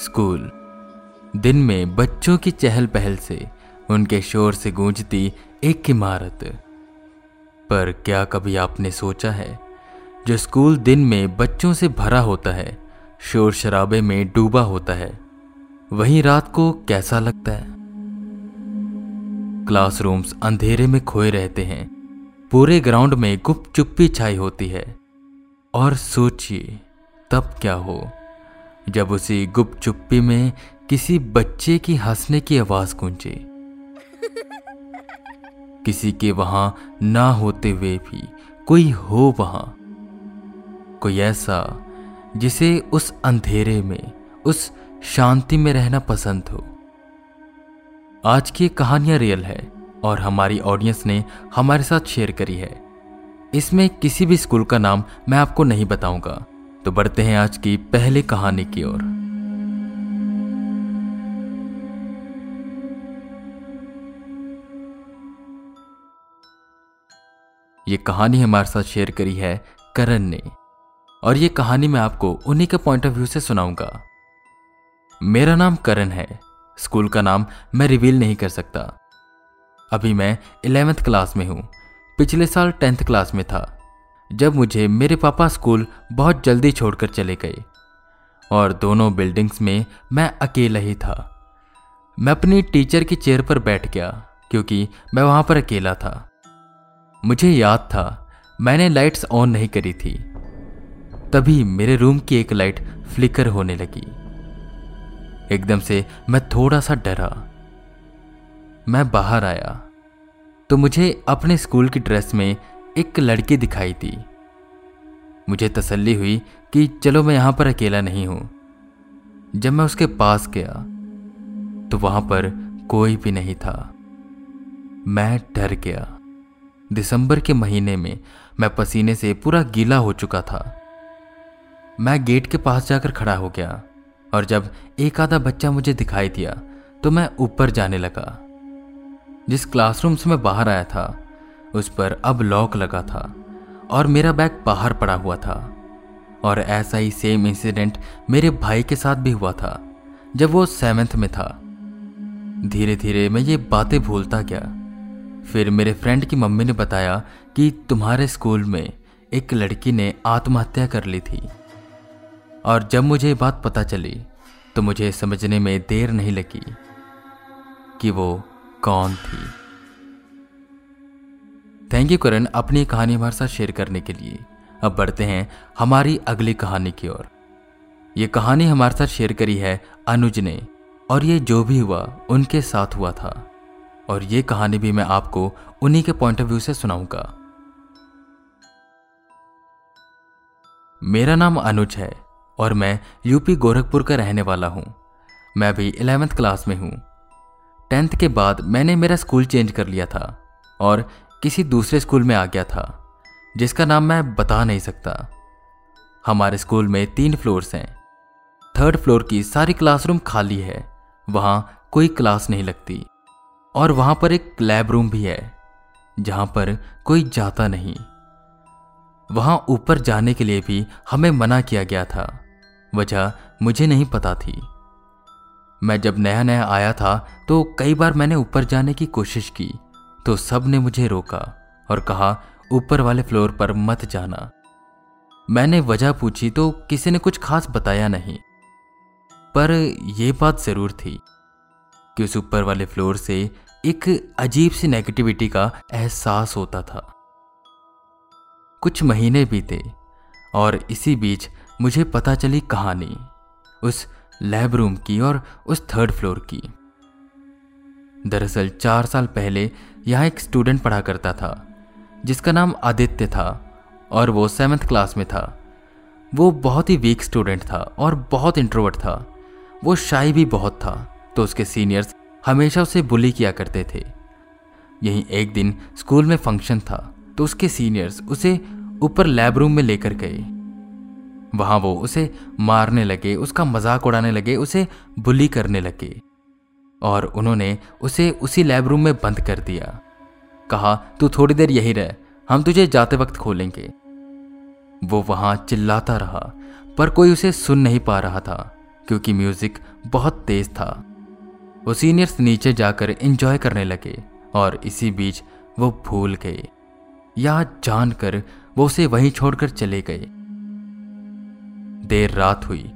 School. दिन में बच्चों की चहल पहल से उनके शोर से गूंजती एक इमारत। पर क्या कभी आपने सोचा है, जो स्कूल दिन में बच्चों से भरा होता है, शोर शराबे में डूबा होता है, वहीं रात को कैसा लगता है? क्लासरूम्स अंधेरे में खोए रहते हैं, पूरे ग्राउंड में गुप्त चुप्पी छाई होती है। और सोचिए, तब क्या हो? जब उसी गुप्त चुप्पी में किसी बच्चे की हंसने की आवाज़ गूंजे। किसी के वहाँ ना होते हुए भी कोई हो वहाँ। कोई ऐसा जिसे उस अंधेरे में, उस शांति में रहना पसंद हो। आज की कहानियाँ रियल है और हमारी ऑडियंस ने हमारे साथ शेयर करी है। इसमें किसी भी स्कूल का नाम मैं आपको नहीं बताऊँगा। तो बढ़ते हैं आज की पहली कहानी की ओर। ये कहानी हमारे साथ शेयर करी है करण ने, और ये कहानी मैं आपको उन्हीं के पॉइंट ऑफ़ व्यू से सुनाऊँगा। मेरा नाम करण है, स्कूल का नाम मैं रिवील नहीं कर सकता। अभी मैं इलेवेंथ क्लास में हूँ, पिछले साल टेंथ क्लास में था। जब मुझे मेरे पापा स्कूल बहुत जल्दी छोड़कर चले गए और दोनों बिल्डिंग्स में मैं अकेला ही था। मैं अपनी टीचर की चेयर पर बैठ गया, क्योंकि मैं वहाँ पर अकेला था। मुझे याद था, मैंने लाइट्स ऑन नहीं करी थी। तभी मेरे रूम की एक लाइट फ्लिकर होने लगी। एकदम से मैं थोड़ा सा डरा। मैं बाहर आया। तो मुझे अपने स्कूल की ड्रेस में एक लड़की दिखाई दी। मुझे तसल्ली हुई कि चलो मैं यहाँ पर अकेला नहीं हूँ। जब मैं उसके पास गया तो वहाँ पर कोई भी नहीं था। मैं डर गया। दिसंबर के महीने में मैं पसीने से पूरा गीला हो चुका था। मैं गेट के पास जाकर खड़ा हो गया और जब एक आधा बच्चा मुझे दिखाई दिया तो मैं ऊपर जाने लगा। जिस क्लासरूम से मैं बाहर आया था उस पर अब लॉक लगा था और मेरा बैग बाहर पड़ा हुआ था। और ऐसा ही सेम इंसिडेंट मेरे भाई के साथ भी हुआ था, जब वो सेवेंथ में था। धीरे धीरे मैं ये बातें भूलता गया। फिर मेरे फ्रेंड की मम्मी ने बताया कि तुम्हारे स्कूल में एक लड़की ने आत्महत्या कर ली थी। और जब मुझे बात पता चली तो मुझे समझने में देर नहीं लगी कि वो कौन थी। थैंक यू करण अपनी कहानी हमारे साथ शेयर करने के लिए। अब बढ़ते हैं हमारी अगली कहानी की ओर। ये कहानी हमारे साथ शेयर करी है अनुज ने, और ये जो भी हुआ, उनके साथ हुआ था। और ये कहानी भी मैं आपको उन्हीं के पॉइंट ऑफ़ व्यू से सुनाऊँगा। मेरा नाम अनुज है, और मैं यूपी गोरखपुर का रहने वाला हूँ। मैं अभी इलेवेंथ क्लास में हूँ। टेंथ के बाद मैंने मेरा स्कूल चेंज कर लिया था, और किसी दूसरे स्कूल में आ गया था, जिसका नाम मैं बता नहीं सकता। हमारे स्कूल में तीन फ्लोर्स हैं। थर्ड फ्लोर की सारी क्लासरूम खाली है, वहाँ कोई क्लास नहीं लगती। और वहाँ पर एक लैब रूम भी है, जहाँ पर कोई जाता नहीं। वहाँ ऊपर जाने के लिए भी हमें मना किया गया था, वजह मुझे नहीं पता थी। मैं जब नया नया आया था तो कई बार मैंने ऊपर जाने की कोशिश की तो सबने मुझे रोका और कहा, ऊपर वाले फ्लोर पर मत जाना। मैंने वजह पूछी तो किसी ने कुछ खास बताया नहीं। पर यह बात ज़रूर थी कि उस ऊपर वाले फ्लोर से एक अजीब सी नेगेटिविटी का एहसास होता था। कुछ महीने बीते और इसी बीच मुझे पता चली कहानी उस लैब रूम की और उस थर्ड फ्लोर की। दरअसल चार साल पहले यहाँ एक स्टूडेंट पढ़ा करता था, जिसका नाम आदित्य था और वो सेवन्थ क्लास में था। वो बहुत ही वीक स्टूडेंट था और बहुत इंट्रोवर्ट था। वो शाही भी बहुत था तो उसके सीनियर्स हमेशा उसे बुली किया करते थे। यहीं एक दिन स्कूल में फ़ंक्शन था तो उसके सीनियर्स उसे ऊपर लैब रूम में लेकर गए। वहाँ वो उसे मारने लगे, उसका मज़ाक उड़ाने लगे, उसे बुली करने लगे। और उन्होंने उसे उसी लैब रूम में बंद कर दिया। कहा, तू थोड़ी देर यही रह, हम तुझे जाते वक्त खोलेंगे। वो वहाँ चिल्लाता रहा, पर कोई उसे सुन नहीं पा रहा था, क्योंकि म्यूज़िक बहुत तेज था। वो सीनियर्स नीचे जाकर एंजॉय करने लगे, और इसी बीच वो भूल गए, या जानकर वो उसे वहीं छोड़कर चले गए। देर रात हुई।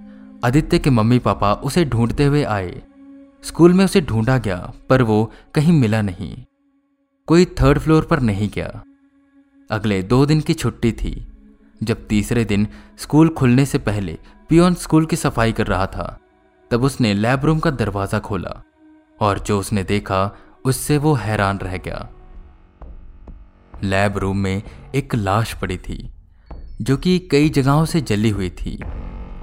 आदित्य के मम्मी पापा उसे ढूंढते हुए आए। स्कूल में उसे ढूंढा गया, पर वो कहीं मिला नहीं। कोई थर्ड फ्लोर पर नहीं गया। अगले दो दिन की छुट्टी थी, जब तीसरे दिन स्कूल खुलने से पहले पियोन स्कूल की सफ़ाई कर रहा था, तब उसने लैब रूम का दरवाज़ा खोला, और जो उसने देखा, उससे वो हैरान रह गया। लैब रूम में एक लाश पड़ी थी, जो कि कई जगहों से जली हुई थी,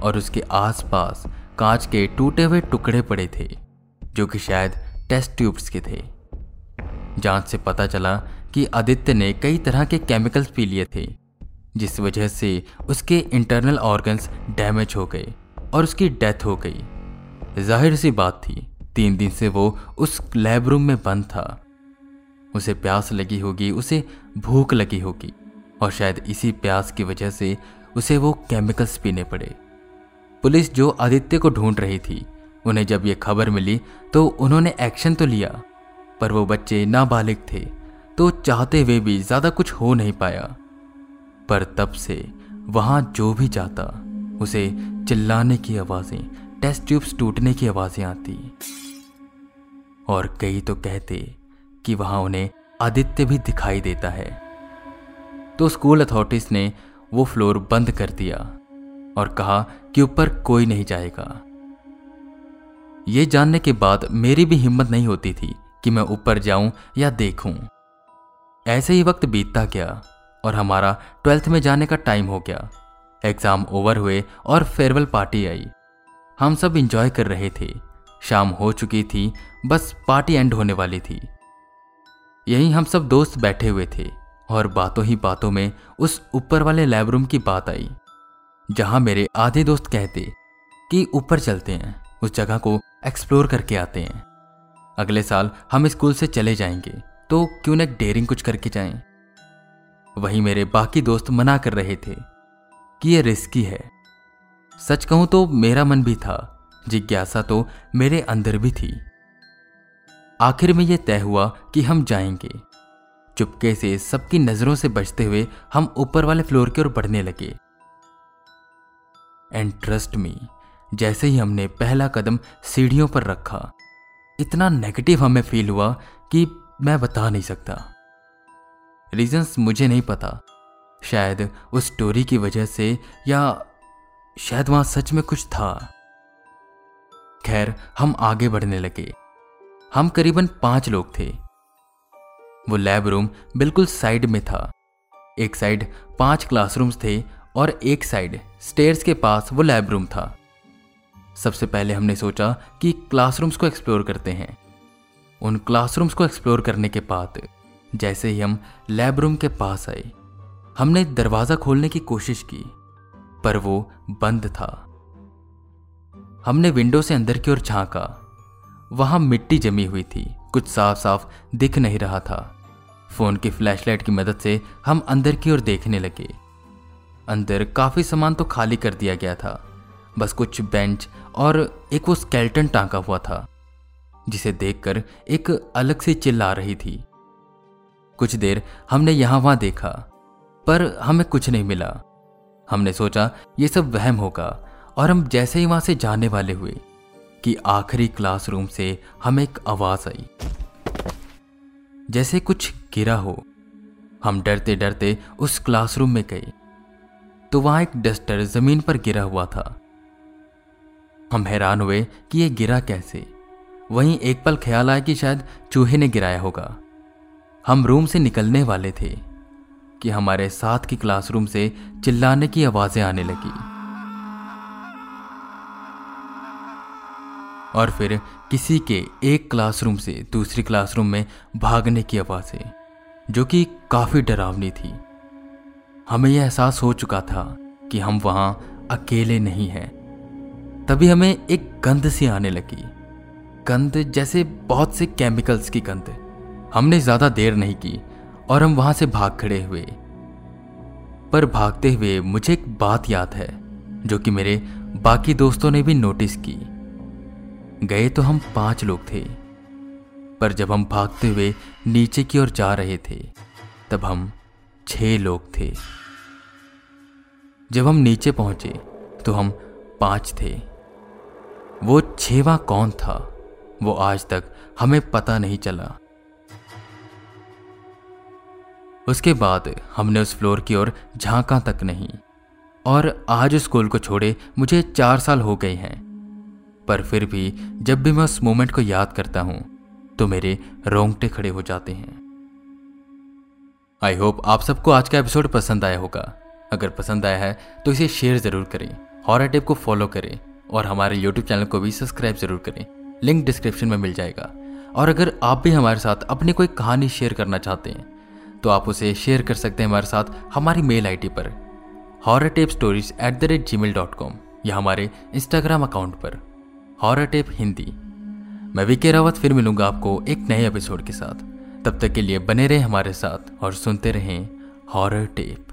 और उसके आसपास कांच के टूटे हुए टुकड़े पड़े थे। जो कि शायद टेस्ट ट्यूब्स के थे। जाँच से पता चला कि आदित्य ने कई तरह के केमिकल्स पी लिए थे, जिस वजह से उसके इंटरनल ऑर्गन्स डैमेज हो गए और उसकी डेथ हो गई। ज़ाहिर सी बात थी, तीन दिन से वो उस लैब रूम में बंद था। उसे प्यास लगी होगी, उसे भूख लगी होगी और शायद इसी प्यास की वजह से उसे वो केमिकल्स पीने पड़े। पुलिस जो आदित्य को ढूंढ रही थी उन्हें जब ये खबर मिली तो उन्होंने एक्शन तो लिया, पर वो बच्चे नाबालिग थे तो चाहते हुए भी ज़्यादा कुछ हो नहीं पाया। पर तब से वहाँ जो भी जाता, उसे चिल्लाने की आवाज़ें टेस्ट ट्यूब्स टूटने की आवाज़ें आती। और कई तो कहते कि वहाँ उन्हें आदित्य भी दिखाई देता है। तो स्कूल अथॉरिटीज ने वो फ्लोर बंद कर दिया और कहा कि ऊपर कोई नहीं जाएगा। ये जानने के बाद मेरी भी हिम्मत नहीं होती थी कि मैं ऊपर जाऊँ या देखूँ। ऐसे ही वक्त बीतता गया और हमारा ट्वेल्थ में जाने का टाइम हो गया। एग्ज़ाम ओवर हुए और फेयरवेल पार्टी आई। हम सब इंजॉय कर रहे थे। शाम हो चुकी थी, बस पार्टी एंड होने वाली थी। यहीं हम सब दोस्त बैठे हुए थे और बातों ही बातों में उस ऊपर वाले लैब रूम की बात आई, जहाँ मेरे आधे दोस्त कहते कि ऊपर चलते हैं। उस जगह को एक्सप्लोर करके आते हैं। अगले साल हम स्कूल से चले जाएँगे तो क्यों न डेयरिंग कुछ करके जाएँ। वहीं मेरे बाकी दोस्त मना कर रहे थे कि यह रिस्की है। सच कहूँ तो मेरा मन भी था, जिज्ञासा तो मेरे अंदर भी थी। आखिर में यह तय हुआ कि हम जाएँगे। चुपके से सबकी नज़रों से बचते हुए हम ऊपर वाले फ्लोर की ओर बढ़ने लगे। एंड ट्रस्ट मी जैसे ही हमने पहला कदम सीढ़ियों पर रखा। इतना नेगेटिव हमें फील हुआ कि मैं बता नहीं सकता। रीजंस मुझे नहीं पता। शायद उस स्टोरी की वजह से या शायद वहाँ सच में कुछ था। खैर, हम आगे बढ़ने लगे। हम करीबन पाँच लोग थे। वो लैब रूम बिल्कुल साइड में था। एक साइड पाँच क्लासरूम्स थे और एक साइड स्टेयर्स के पास वो लैब रूम था। सबसे पहले हमने सोचा कि क्लासरूम्स को एक्सप्लोर करते हैं। उन क्लासरूम्स को एक्सप्लोर करने के बाद, जैसे ही हम लैब रूम के पास आए, हमने दरवाज़ा खोलने की कोशिश की, पर वो बंद था। हमने विंडो से अंदर की ओर झांका। वहाँ मिट्टी जमी हुई थी, कुछ साफ़ साफ़ दिख नहीं रहा था। फ़ोन की फ्लैशलाइट की मदद से हम अंदर की ओर देखने लगे। अंदर काफ़ी सामान तो खाली कर दिया गया था। बस कुछ बेंच और एक वो स्केल्टन टांका हुआ था, जिसे देखकर एक अलग से चिल्ला रही थी। कुछ देर हमने यहाँ वहाँ देखा, पर हमें कुछ नहीं मिला। हमने सोचा, ये सब वहम होगा, और हम जैसे ही वहाँ से जाने वाले हुए, कि आखिरी क्लासरूम से हमें एक आवाज़ आई। जैसे कुछ गिरा हो, हम डरते डरते उस क्लासरूम में गए तो वहाँ एक डस्टर ज़मीन पर गिरा हुआ था। हम हैरान हुए कि यह गिरा कैसे। वहीं एक पल ख्याल आया कि शायद चूहे ने गिराया होगा। हम रूम से निकलने वाले थे कि हमारे साथ की क्लासरूम से चिल्लाने की आवाज़ें आने लगी। और फिर किसी के एक क्लासरूम से दूसरी क्लासरूम में भागने की आवाज़ें, जो कि काफ़ी डरावनी थी। हमें यह एहसास हो चुका था कि हम वहाँ अकेले नहीं हैं। तभी हमें एक गंध सी आने लगी। गंध जैसे बहुत से केमिकल्स की गंध। हमने ज़्यादा देर नहीं की और हम वहाँ से भाग खड़े हुए। पर भागते हुए मुझे एक बात याद है, जो कि मेरे बाकी दोस्तों ने भी नोटिस की। गए तो हम पाँच लोग थे। पर जब हम भागते हुए नीचे की ओर जा रहे थे, तब हम छह लोग थे। जब हम नीचे पहुँचे तो हम पाँच थे। वो छेवा कौन था? वो आज तक हमें पता नहीं चला। उसके बाद हमने उस फ्लोर की ओर झांका तक नहीं, और आज स्कूल को छोड़े मुझे चार साल हो गए हैं। पर फिर भी जब भी मैं उस मोमेंट को याद करता हूँ तो मेरे रोंगटे खड़े हो जाते हैं। आई होप आप सबको आज का एपिसोड पसंद आया होगा। अगर पसंद आया है तो इसे शेयर ज़रूर करें, हॉरर टेप को फॉलो करें और हमारे यूट्यूब चैनल को भी सब्सक्राइब ज़रूर करें। लिंक डिस्क्रिप्शन में मिल जाएगा। और अगर आप भी हमारे साथ अपनी कोई कहानी शेयर करना चाहते हैं तो आप उसे शेयर कर सकते हैं हमारे साथ हमारी मेल आईडी पर। Horror tape stories at the rate G mail dot com या हमारे इंस्टाग्राम अकाउंट पर। हॉर टेप हिंदी मैं विके रावत फिर मिलूँगा आपको एक नए एपिसोड के साथ। तब तक के लिए बने रहें हमारे साथ और सुनते रहें हॉरर टेप